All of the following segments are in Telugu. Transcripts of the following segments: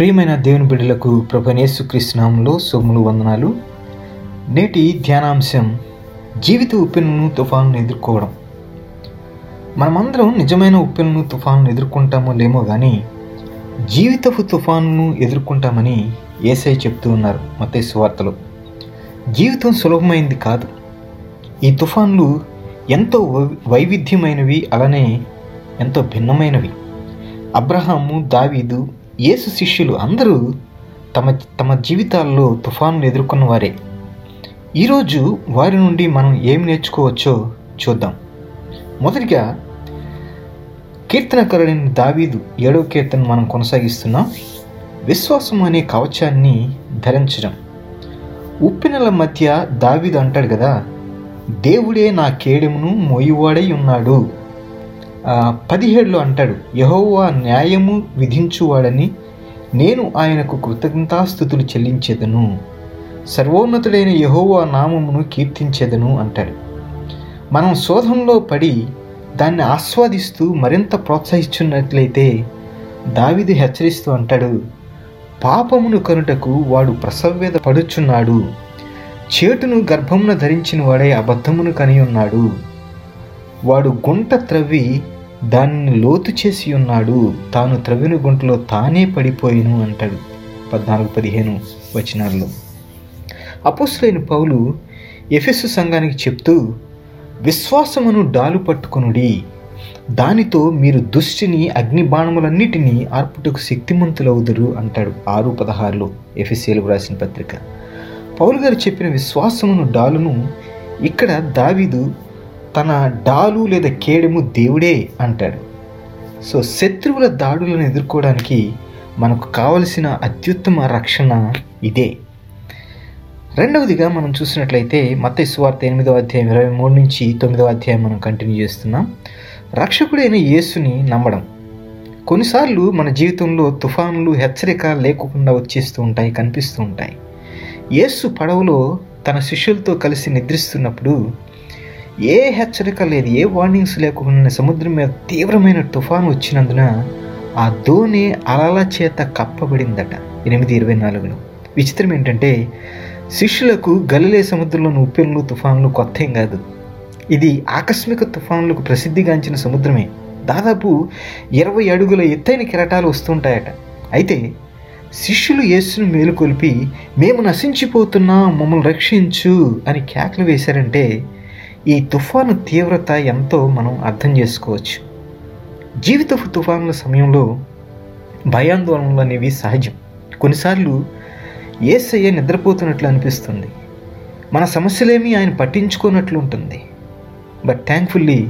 ప్రియమైన దేవుని బిడ్డలకు ప్రభనేసుక్రీస్తునామంలో సొమ్ములు వందనాలు. నేటి ధ్యానాంశం జీవిత ఉప్పెనును తుఫాను ఎదుర్కోవడం. మనమందరం నిజమైన ఉప్పెనును తుఫాను ఎదుర్కొంటామో లేమో కానీ జీవితపు తుఫానును ఎదుర్కొంటామని ఏసై చెప్తూ ఉన్నారు మత వార్తలో. జీవితం సులభమైంది కాదు. ఈ తుఫాన్లు ఎంతో వై- వైవిధ్యమైనవి అలానే ఎంతో భిన్నమైనవి. అబ్రహాము దావీదు యేసు శిష్యులు అందరూ తమ తమ జీవితాల్లో తుఫానులు ఎదుర్కొన్న వారే. ఈరోజు వారి నుండి మనం ఏమి నేర్చుకోవచ్చో చూద్దాం. మొదటిగా కీర్తనకరుడైన దావీదు ఏడవ కీర్తన మనం కొనసాగిస్తున్నాం. విశ్వాసం అనే కవచాన్ని ధరించడం. ఉప్పినల మధ్య దావీదు అంటాడు కదా దేవుడే నా కేడెమును మోయువాడై ఉన్నాడు. పదిహేడులో అంటాడు యహోవా న్యాయము విధించువాడని నేను ఆయనకు కృతజ్ఞతాస్థుతులు చెల్లించేదను. సర్వోన్నతుడైన యహోవా నామమును కీర్తించేదను అంటాడు. మనం శోధంలో పడి దాన్ని ఆస్వాదిస్తూ మరింత ప్రోత్సహిస్తున్నట్లయితే దావిది హెచ్చరిస్తూ అంటాడు పాపమును కనుటకు వాడు ప్రసవ్యత పడుచున్నాడు చేటును గర్భమున ధరించిన వాడే అబద్ధమును కని ఉన్నాడు వాడు గుంట త్రవ్వి దానిని లోతు చేసి ఉన్నాడు. తాను త్రవిన గుంటలో తానే పడిపోయాను అంటాడు పద్నాలుగు పదిహేను వచనాల్లో. అపోసులైన పౌలు ఎఫెస్సు సంఘానికి చెప్తూ విశ్వాసమును డాలు పట్టుకొనుడి. దానితో మీరు దుష్టిని అగ్నిబాణములన్నిటినీ ఆర్పుటకు శక్తిమంతులవుదురు అంటాడు ఆరు పదహారులో ఎఫ్ఎస్ఏలు రాసిన పత్రిక. పౌలు గారు చెప్పిన విశ్వాసమును డాలును ఇక్కడ దావీదు తన డాలు లేదా కేడెము దేవుడే అంటాడు. సో శత్రువుల దాడులను ఎదుర్కోవడానికి మనకు కావలసిన అత్యుత్తమ రక్షణ ఇదే. రెండవదిగా మనం చూసినట్లయితే మత సువార్త ఎనిమిదవ అధ్యాయం ఇరవై మూడు నుంచి తొమ్మిదవ అధ్యాయం మనం కంటిన్యూ చేస్తున్నాం. రక్షకుడైన యేసుని నమ్మడం. కొన్నిసార్లు మన జీవితంలో తుఫానులు హెచ్చరిక లేకుండా వచ్చేస్తూ ఉంటాయి కనిపిస్తూ ఉంటాయి. యేసు పడవలో తన శిష్యులతో కలిసి నిద్రిస్తున్నప్పుడు ఏ హెచ్చరిక లేదు ఏ వార్నింగ్స్ లేకుండా సముద్రం మీద తీవ్రమైన తుఫాను వచ్చినందున ఆ దోణి అలల చేత కప్పబడిందట. ఎనిమిది ఇరవై నాలుగులో. విచిత్రం ఏంటంటే శిష్యులకు గలిలే సముద్రంలోని ఉప్పెన్లు తుఫాన్లు కొత్త ఏం కాదు. ఇది ఆకస్మిక తుఫాన్లకు ప్రసిద్ధిగాంచిన సముద్రమే. దాదాపు ఇరవై అడుగుల ఎత్తైన కిరటాలు వస్తుంటాయట. అయితే శిష్యులు యేసును మేలుకొల్పి మేము నశించిపోతున్నాం మమ్మల్ని రక్షించు అని కేకలు వేశారంటే ఈ తుఫాను తీవ్రత ఎంతో మనం అర్థం చేసుకోవచ్చు. జీవితపు తుఫానుల సమయంలో భయాందోళనలు అనేవి సహజం. కొన్నిసార్లు ఏసయ్య నిద్రపోతున్నట్లు అనిపిస్తుంది. మన సమస్యలేమీ ఆయన పట్టించుకోనట్లు ఉంటుంది. బట్ థ్యాంక్ఫుల్లీ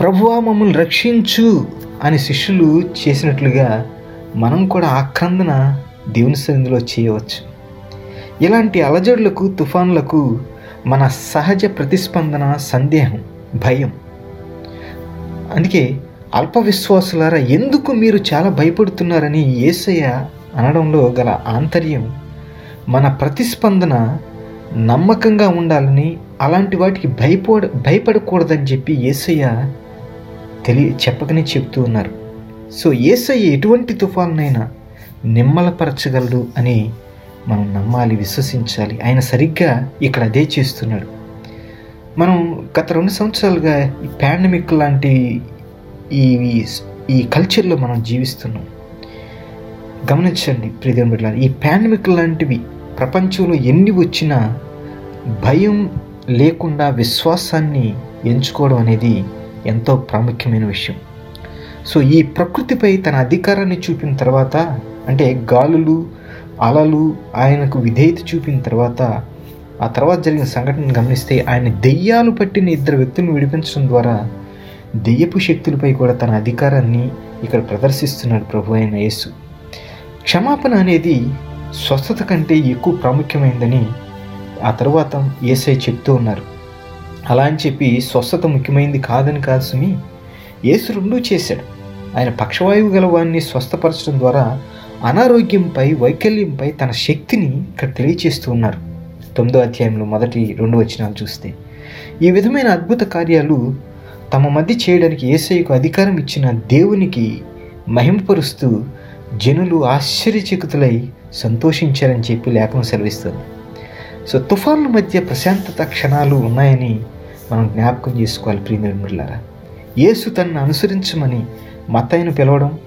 ప్రభువా మమ్మల్ని రక్షించు అని శిష్యులు చేసినట్లుగా మనం కూడా ఆక్రందన దేవుని సన్నిధిలో చేయవచ్చు. ఇలాంటి అలజడులకు తుఫాన్లకు మన సహజ ప్రతిస్పందన సందేహం భయం. అందుకే అల్ప విశ్వాసులారా ఎందుకు మీరు చాలా భయపడుతున్నారని యేసయ్య అనడంలో గల ఆంతర్యం మన ప్రతిస్పందన నమ్మకంగా ఉండాలని అలాంటి వాటికి భయపడ భయపడకూడదని చెప్పి ఏసయ్య తెలియ చెప్పకనే చెప్తూ ఉన్నారు. సో ఏసయ్య ఎటువంటి తుఫాన్నైనా నిమ్మలపరచగలడు అని మనం నమ్మాలి విశ్వసించాలి. ఆయన సరిగ్గా ఇక్కడ అదే చేస్తున్నాడు. మనం గత రెండు సంవత్సరాలుగా ఈ పాండమిక్ లాంటి ఈ ఈ కల్చర్లో మనం జీవిస్తున్నాం. గమనించండి ప్రియదేవుని బిడ్డ ఈ పాండమిక్ లాంటివి ప్రపంచంలో ఎన్ని వచ్చినా భయం లేకుండా విశ్వాసాన్ని ఎంచుకోవడం అనేది ఎంతో ప్రాముఖ్యమైన విషయం. సో ఈ ప్రకృతిపై తన అధికారాన్ని చూపిన తర్వాత అంటే గాలులు అలలు ఆయనకు విధేయత చూపిన తర్వాత ఆ తర్వాత జరిగిన సంఘటనను గమనిస్తే ఆయన దెయ్యాలు పట్టిన ఇద్దరు వ్యక్తులను విడిపించడం ద్వారా దెయ్యపు శక్తులపై కూడా తన అధికారాన్ని ఇక్కడ ప్రదర్శిస్తున్నాడు ప్రభు అయిన యేసు. క్షమాపణ అనేది స్వస్థత కంటే ఎక్కువ ప్రాముఖ్యమైందని ఆ తర్వాత ఏసై చెప్తూ ఉన్నారు. అలా అని చెప్పి స్వస్థత ముఖ్యమైనది కాదని కాదు సుమి యేసు రెండూ చేశాడు. ఆయన పక్షవాయువు గల వారిని స్వస్థపరచడం ద్వారా అనారోగ్యంపై వైకల్యంపై తన శక్తిని ఇక్కడ తెలియచేస్తూ ఉన్నారు. తొమ్మిదో అధ్యాయంలో మొదటి రెండు వచనాలు చూస్తే ఈ విధమైన అద్భుత కార్యాలు తమ మధ్య చేయడానికి ఏసయ్యకు అధికారం ఇచ్చిన దేవునికి మహింపరుస్తూ జనులు ఆశ్చర్యచకితులై సంతోషించారని చెప్పి లేఖనం సెలవిస్తుంది. సో తుఫాన్ల మధ్య ప్రశాంతత క్షణాలు ఉన్నాయని మనం జ్ఞాపకం చేసుకోవాలి ప్రియమిళ్ళారా యేసు తనను అనుసరించమని మత్తయ్యను పిలవడం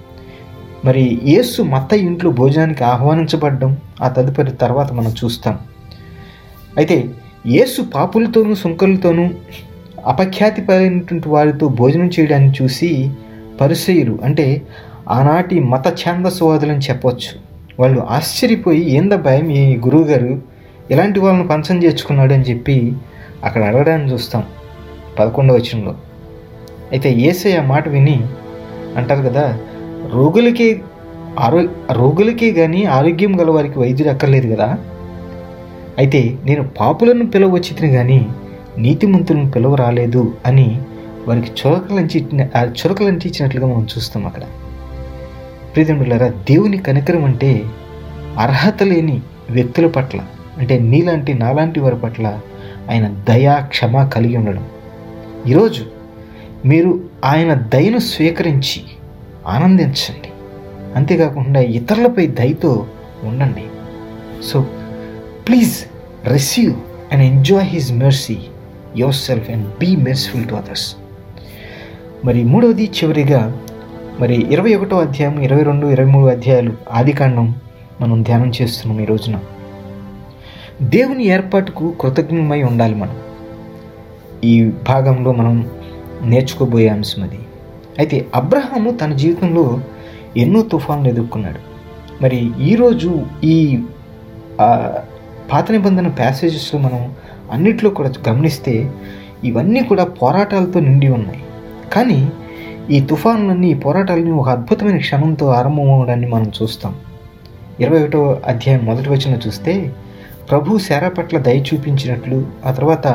మరి యేసు మత్త ఇంట్లో భోజనానికి ఆహ్వానించబడ్డం ఆ తదుపరి తర్వాత మనం చూస్తాం. అయితే యేసు పాపులతోనూ సుంకలతోనూ అపఖ్యాతి పడినటువంటి వారితో భోజనం చేయడాన్ని చూసి పరిసయులు అంటే ఆనాటి మత ఛాందస్వాదులని చెప్పొచ్చు. వాళ్ళు ఆశ్చర్యపోయి ఏందబ్బా మీ గురువుగారు? ఇలాంటి వాళ్ళని పంచం చేర్చుకున్నాడు అని చెప్పి అక్కడ అడగడాన్ని చూస్తాం పదకొండవ వచనంలో. అయితే ఏసై ఆ మాట విని అంటారు కదా రోగులకే ఆరో రోగులకే కానీ ఆరోగ్యం గల వారికి వైద్యుడు అక్కర్లేదు కదా? అయితే నేను పాపులను పిలవచ్చితిని కానీ నీతిమంతులను పిలవరాలేదు అని వారికి చురకలంచి చురకలంచి ఇచ్చినట్లుగా మనం చూస్తాం అక్కడ. ప్రియమిళ్ళారా దేవుని కనికరం అంటే అర్హత లేని వ్యక్తుల పట్ల అంటే నీలాంటి నాలాంటి వారి పట్ల ఆయన దయా క్షమ కలిగి ఉండడం. ఈరోజు మీరు ఆయన దయను స్వీకరించి ఆనందించండి. అంతేకాకుండా ఇతరులపై దయతో ఉండండి. So please receive and enjoy his mercy yourself and be merciful to others మరి మూడవది చివరిగా మరి ఇరవై ఒకటో అధ్యాయం ఇరవై రెండు ఇరవై మూడు అధ్యాయాలు ఆదికాండం మనం ధ్యానం చేస్తున్నాం ఈ రోజున. దేవుని ఏర్పాటుకు కృతజ్ఞమై ఉండాలి మనం. ఈ భాగంలో మనం నేర్చుకోబోయే అంశం అది. అయితే అబ్రహాము తన జీవితంలో ఎన్నో తుఫాన్లు ఎదుర్కొన్నాడు. మరి ఈరోజు ఈ పాత నిబంధన ప్యాసేజెస్లో మనం అన్నిట్లో కూడా గమనిస్తే ఇవన్నీ కూడా పోరాటాలతో నిండి ఉన్నాయి. కానీ ఈ తుఫాన్లన్నీ ఈ పోరాటాలని ఒక అద్భుతమైన క్షణంతో ఆరంభమవడాన్ని మనం చూస్తాం. ఇరవై ఒకటో అధ్యాయం మొదటి వచ్చిన చూస్తే ప్రభు శారా పట్ల దయ చూపించినట్లు ఆ తర్వాత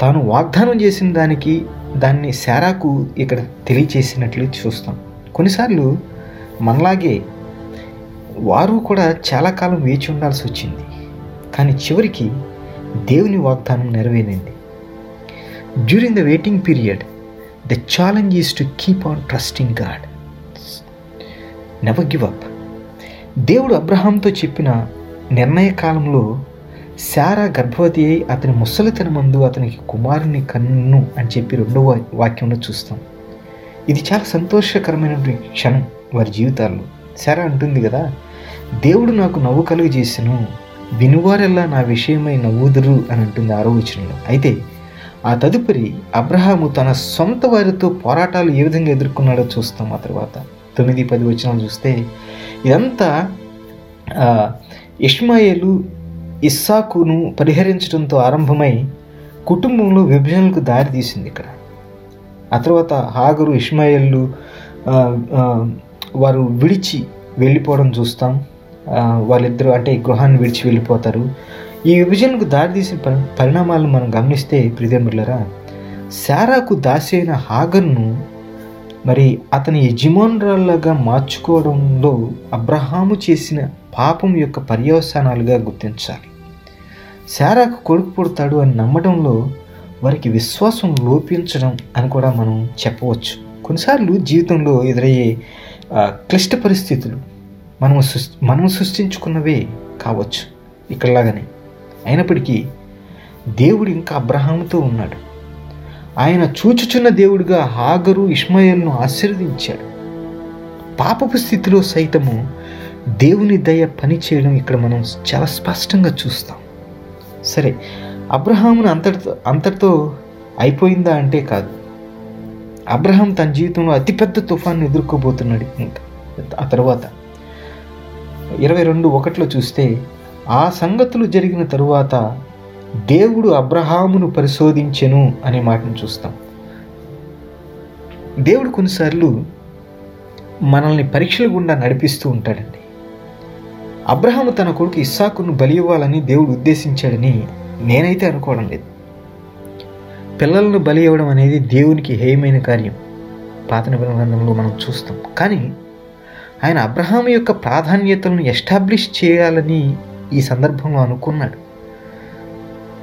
తాను వాగ్దానం చేసిన దానికి దాన్ని శారాకు ఇక్కడ తెలియచేసినట్లు చూస్తాం. కొన్నిసార్లు మనలాగే వారు కూడా చాలా కాలం వేచి ఉండాల్సి వచ్చింది. కానీ చివరికి దేవుని వాగ్దానం నెరవేరింది. During the waiting period the challenge is to keep on trusting God never give up దేవుడు అబ్రహాంతో చెప్పిన నిర్ణయ కాలంలో శారా గర్భవతి అయి అతని ముసలితన మందు అతనికి కుమారుని కన్ను అని చెప్పి రెండవ వాక్యంలో చూస్తాం. ఇది చాలా సంతోషకరమైన క్షణం వారి జీవితాల్లో. శారా అంటుంది కదా దేవుడు నాకు నవ్వు కలుగు వినువారెల్లా నా విషయమై నవ్వుదురు అని అంటుంది ఆరో వచనంలో. అయితే ఆ తదుపరి అబ్రహాము తన సొంత వారితో పోరాటాలు ఏ విధంగా ఎదుర్కొన్నాడో చూస్తాం ఆ తర్వాత. తొమ్మిది పది వచనాలు చూస్తే ఇదంతా ఇష్మాయేలు ఇస్సాకును పరిహరించడంతో ఆరంభమై కుటుంబంలో విభజనలకు దారి తీసింది ఇక్కడ. ఆ తర్వాత హాగరు ఇష్మాయిల్లు వారు విడిచి వెళ్ళిపోవడం చూస్తాం. వాళ్ళిద్దరూ అంటే గృహాన్ని విడిచి వెళ్ళిపోతారు. ఈ విభజనకు దారితీసిన పరి పరిణామాలను మనం గమనిస్తే ప్రిదేములరా శారాకు దాసి అయిన హాగర్ను మరి అతని యజమానురాల్లాగా మార్చుకోవడంలో అబ్రహాము చేసిన పాపం యొక్క పర్యవసానాలుగా గుర్తించాలి. శారాకు కొడుకు పుడతాడు అని నమ్మడంలో వారికి విశ్వాసం లోపించడం అని కూడా మనం చెప్పవచ్చు. కొన్నిసార్లు జీవితంలో ఎదురయ్యే క్లిష్ట పరిస్థితులు మనము సృష్టి మనము సృష్టించుకున్నవే కావచ్చు. ఇక్కడలాగానే అయినప్పటికీ దేవుడు ఇంకా అబ్రహాముతో ఉన్నాడు. ఆయన చూచుచున్న దేవుడిగా హాగరు ఇష్మయల్ను ఆశీర్వదించాడు. పాపపు స్థితిలో సైతము దేవుని దయ పని చేయడం ఇక్కడ మనం చాలా స్పష్టంగా చూస్తాం. సరే అబ్రహామును అంతటితో అంతటితో అయిపోయిందా అంటే కాదు. అబ్రహాం తన జీవితంలో అతిపెద్ద తుఫాన్ని ఎదుర్కోబోతున్నాడు. ఇంకా ఆ తర్వాత ఇరవై రెండు ఒకటిలో చూస్తే ఆ సంగతులు జరిగిన తరువాత దేవుడు అబ్రహామును పరిశోధించెను అనే మాటను చూస్తాం. దేవుడు కొన్నిసార్లు మనల్ని పరీక్షల గుండా నడిపిస్తూ ఉంటాడండి. అబ్రహాము తన కొడుకు ఇస్సాకును బలి ఇవ్వాలని దేవుడు ఉద్దేశించాడని నేనైతే అనుకోవడం లేదు. పిల్లలను బలి ఇవ్వడం అనేది దేవునికి హేయమైన కార్యం. పాత గ్రంథంలో మనం చూస్తాం. కానీ ఆయన అబ్రహాం యొక్క ప్రాధాన్యతలను ఎస్టాబ్లిష్ చేయాలని ఈ సందర్భంలో అనుకున్నాడు.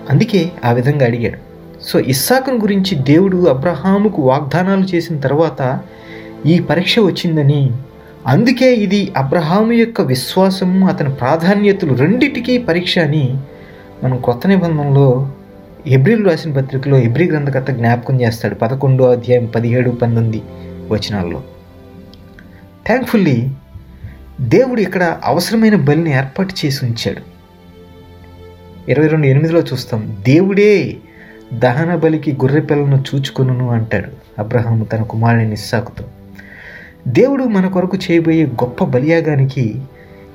అందుకే ఆ విధంగా అడిగాడు. సో ఇస్సాకును గురించి దేవుడు అబ్రహాముకు వాగ్దానాలు చేసిన తర్వాత ఈ పరీక్ష వచ్చిందని అందుకే ఇది అబ్రహాము యొక్క విశ్వాసము అతని ప్రాధాన్యతలు రెండిటికీ పరీక్ష అని మనం కొత్త నిబంధనలో ఎబ్రిల్ రాసిన పత్రికలో ఎబ్రి గ్రంథకర్త జ్ఞాపకం చేస్తాడు పదకొండో అధ్యాయం పదిహేడు పంతొమ్మిది వచనాల్లో. థ్యాంక్ఫుల్లీ దేవుడు ఇక్కడ అవసరమైన బలిని ఏర్పాటు చేసి ఉంచాడు. ఇరవై రెండు ఎనిమిదిలో చూస్తాం దేవుడే దహన బలికి గొర్రె పిల్లలను చూచుకొనును అంటాడు అబ్రహాము తన కుమారుని నిస్సాకుతో దేవుడు మన కొరకు చేయబోయే గొప్ప బలియాగానికి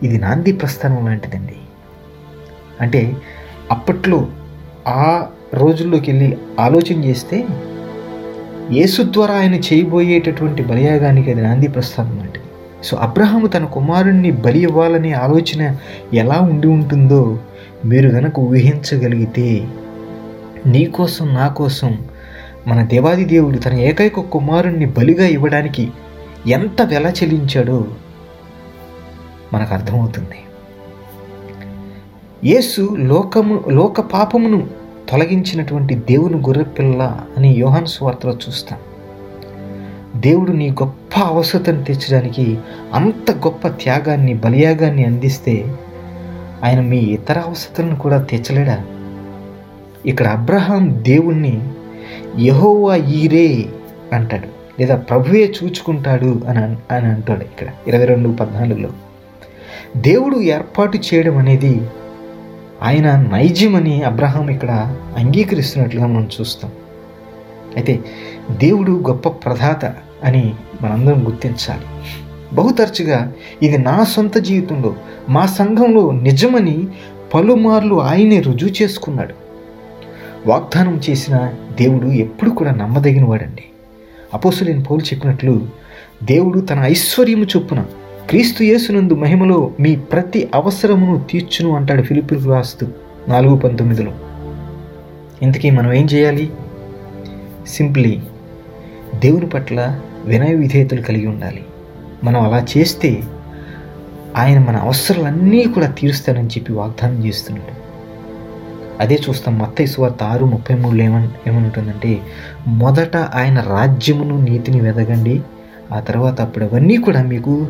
ఇది నాంది ప్రస్థానం లాంటిదండి. అంటే అప్పట్లో ఆ రోజుల్లోకి వెళ్ళి ఆలోచన చేస్తే యేసు ద్వారా ఆయన చేయబోయేటటువంటి బలియాగానికి అది నాంది ప్రస్థానం లాంటిది. సో అబ్రహాము తన కుమారుణ్ణి బలి ఇవ్వాలనే ఆలోచన ఎలా ఉండి ఉంటుందో మీరు గనక ఊహించగలిగితే నీ కోసం నా కోసం మన దేవాది దేవుడు తన ఏకైక కుమారుణ్ణి బలిగా ఇవ్వడానికి ఎంత వెల చెల్లించాడో మనకు అర్థమవుతుంది యేసు లోకము లోక పాపమును తొలగించినటువంటి దేవుని గొర్రెపిల్ల అని యోహాన్ స్వార్తలో చూస్తాం. దేవుడు నీ గొప్ప అవసరతను తీర్చడానికి అంత గొప్ప త్యాగాన్ని బలియాగాన్ని అందిస్తే ఆయన మీ ఇతర అవసరతలను కూడా తీర్చలేడా? ఇక్కడ అబ్రహాం దేవుణ్ణి యహోవా ఈరే అంటాడు. లేదా ప్రభువే చూచుకుంటాడు అని అని అంటాడు ఇక్కడ. ఇరవై రెండు పద్నాలుగులో. దేవుడు ఏర్పాటు చేయడం అనేది ఆయన నైజ్యమని అబ్రహాం ఇక్కడ అంగీకరిస్తున్నట్లుగా మనం చూస్తాం. అయితే దేవుడు గొప్ప ప్రధాత అని మనందరం గుర్తించాలి. బహుతరచుగా ఇది నా సొంత జీవితంలో మా సంఘంలో నిజమని పలుమార్లు ఆయనే రుజువు చేసుకున్నాడు. వాగ్దానం చేసిన దేవుడు ఎప్పుడు కూడా నమ్మదగిన వాడండి అపోసులేని పౌలు చెప్పినట్లు దేవుడు తన ఐశ్వర్యము చొప్పున క్రీస్తు యేసునందు మహిమలో మీ ప్రతి అవసరమును తీర్చును అంటాడు ఫిలిపిన్ రాస్తూ నాలుగు పంతొమ్మిదిలో. ఇంతకీ మనం ఏం చేయాలి? సింప్లీ దేవుని పట్ల వినయ విధేయతలు కలిగి ఉండాలి. మనం అలా చేస్తే ఆయన మన అవసరాలన్నీ కూడా తీరుస్తానని చెప్పి వాగ్దానం చేస్తున్నాడు. అదే చూస్తాం. మత్త సువార్త ఆరు ముప్పై మూడులో ఏమన్ ఏమంటుందంటే మొదట ఆయన రాజ్యమును నీతిని వెదగండి. ఆ తర్వాత అప్పుడు అవన్నీ కూడా మీకు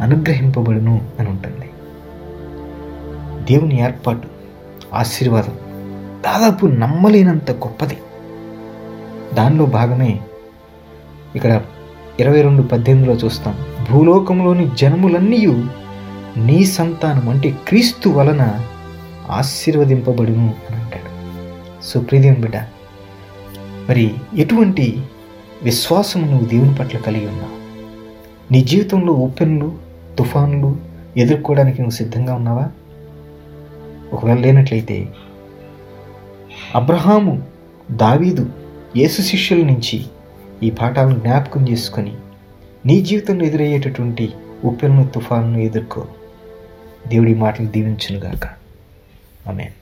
అనుగ్రహింపబడును అని ఉంటుంది. దేవుని ఏర్పాటు ఆశీర్వాదం దాదాపు నమ్మలేనంత గొప్పది. దానిలో భాగమే ఇక్కడ ఇరవై రెండు పద్దెనిమిదిలో చూస్తాం. భూలోకంలోని జనములన్నీ నీ సంతానం అంటే క్రీస్తు వలన ఆశీర్వదింపబడును అని సో ప్రియదేవుని బిడ్డ. మరి ఎటువంటి విశ్వాసం నువ్వు దేవుని పట్ల కలిగి ఉన్నావు? నీ జీవితంలో ఉప్పెన్లు తుఫాన్లు ఎదుర్కోవడానికి నువ్వు సిద్ధంగా ఉన్నావా? ఒకవేళ లేనట్లయితే అబ్రహాము దావీదు యేసు శిష్యుల నుంచి ఈ పాఠాలను జ్ఞాపకం చేసుకొని నీ జీవితంలో ఎదురయ్యేటటువంటి ఉప్పెన్ను తుఫాన్ను ఎదుర్కో. దేవుడి మాటలు దీవించునుగాక. ఆమెన్.